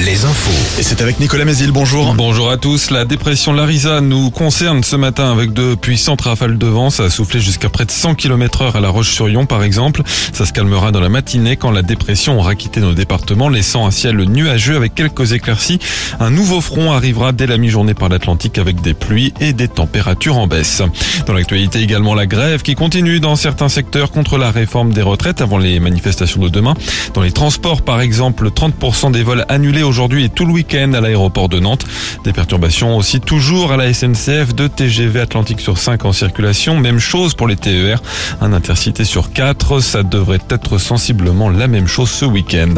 Les infos. Et c'est avec Nicolas Mézil, bonjour. Bonjour à tous. La dépression Larisa nous concerne ce matin avec de puissantes rafales de vent. Ça a soufflé jusqu'à près de 100 km heure à La Roche-sur-Yon, par exemple. Ça se calmera dans la matinée quand la dépression aura quitté nos départements, laissant un ciel nuageux avec quelques éclaircies. Un nouveau front arrivera dès la mi-journée par l'Atlantique avec des pluies et des températures en baisse. Dans l'actualité également la grève qui continue dans certains secteurs contre la réforme des retraites avant les manifestations de demain. Dans les transports, par exemple, 30% des vols annulés aujourd'hui et tout le week-end à l'aéroport de Nantes. Des perturbations aussi toujours à la SNCF, de TGV Atlantique sur 5 en circulation. Même chose pour les TER, un intercité sur 4. Ça devrait être sensiblement la même chose ce week-end.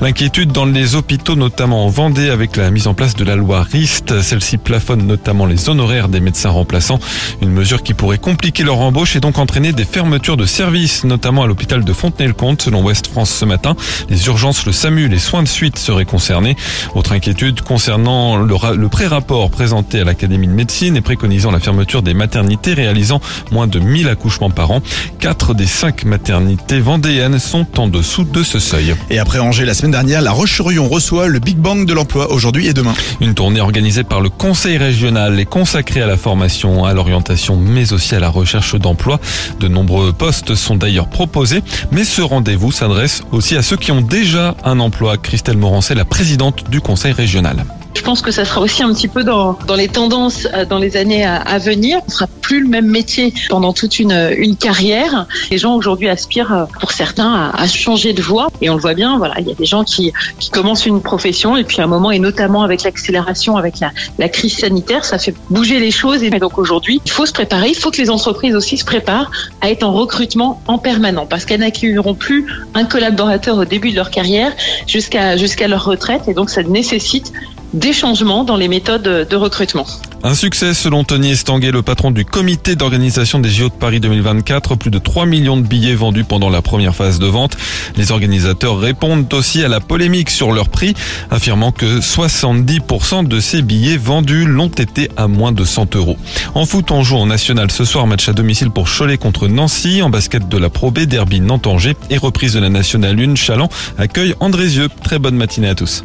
L'inquiétude dans les hôpitaux, notamment en Vendée, avec la mise en place de la loi RIST. Celle-ci plafonne notamment les honoraires des médecins remplaçants. Une mesure qui pourrait compliquer leur embauche et donc entraîner des fermetures de services, notamment à l'hôpital de Fontenay-le-Comte, selon Ouest France ce matin. Les urgences, le SAMU, les soins de suite seraient concernés. Autre inquiétude concernant le, le pré-rapport présenté à l'Académie de médecine et préconisant la fermeture des maternités réalisant moins de 1000 accouchements par an. Quatre des cinq maternités vendéennes sont en dessous de ce seuil. Et après Angers, la semaine dernière, la Roche-sur-Yon reçoit le Big Bang de l'emploi aujourd'hui et demain. Une tournée organisée par le Conseil régional est consacrée à la formation, à l'orientation, mais aussi à la recherche d'emploi. De nombreux postes sont d'ailleurs proposés, mais ce rendez-vous s'adresse aussi à ceux qui ont déjà un emploi. Christelle Morancet, la présidente du Conseil régional. Je pense que ça sera aussi un petit peu dans, dans les tendances euh, dans les années à, à venir. On sera plus le même métier pendant toute une, une carrière. Les gens aujourd'hui aspirent, euh, pour certains, à, à, changer de voie. Et on le voit bien, voilà, il y a des gens qui, qui commencent une profession et puis à un moment, et notamment avec l'accélération, avec la, la crise sanitaire, ça fait bouger les choses. Et donc aujourd'hui, il faut se préparer. Il faut que les entreprises aussi se préparent à être en recrutement en permanent parce qu'elles n'accueilleront plus un collaborateur au début de leur carrière jusqu'à jusqu'à leur retraite. Et donc ça nécessite des changements dans les méthodes de recrutement. Un succès selon Tony Estanguet, le patron du comité d'organisation des JO de Paris 2024. Plus de 3 millions de billets vendus pendant la première phase de vente. Les organisateurs répondent aussi à la polémique sur leur prix, affirmant que 70% de ces billets vendus l'ont été à moins de 100 euros. En foot, on joue en national ce soir, match à domicile pour Cholet contre Nancy. En basket de la Pro B, derby Nantes-Angers et reprise de la nationale 1, Chaland accueille Andrézieux. Très bonne matinée à tous.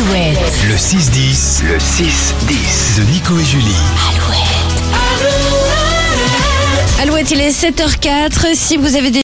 Alouette. Le 6-10. Le 6-10. De Nico et Julie. Alouette. Alouette, il est 7h04. Si vous avez des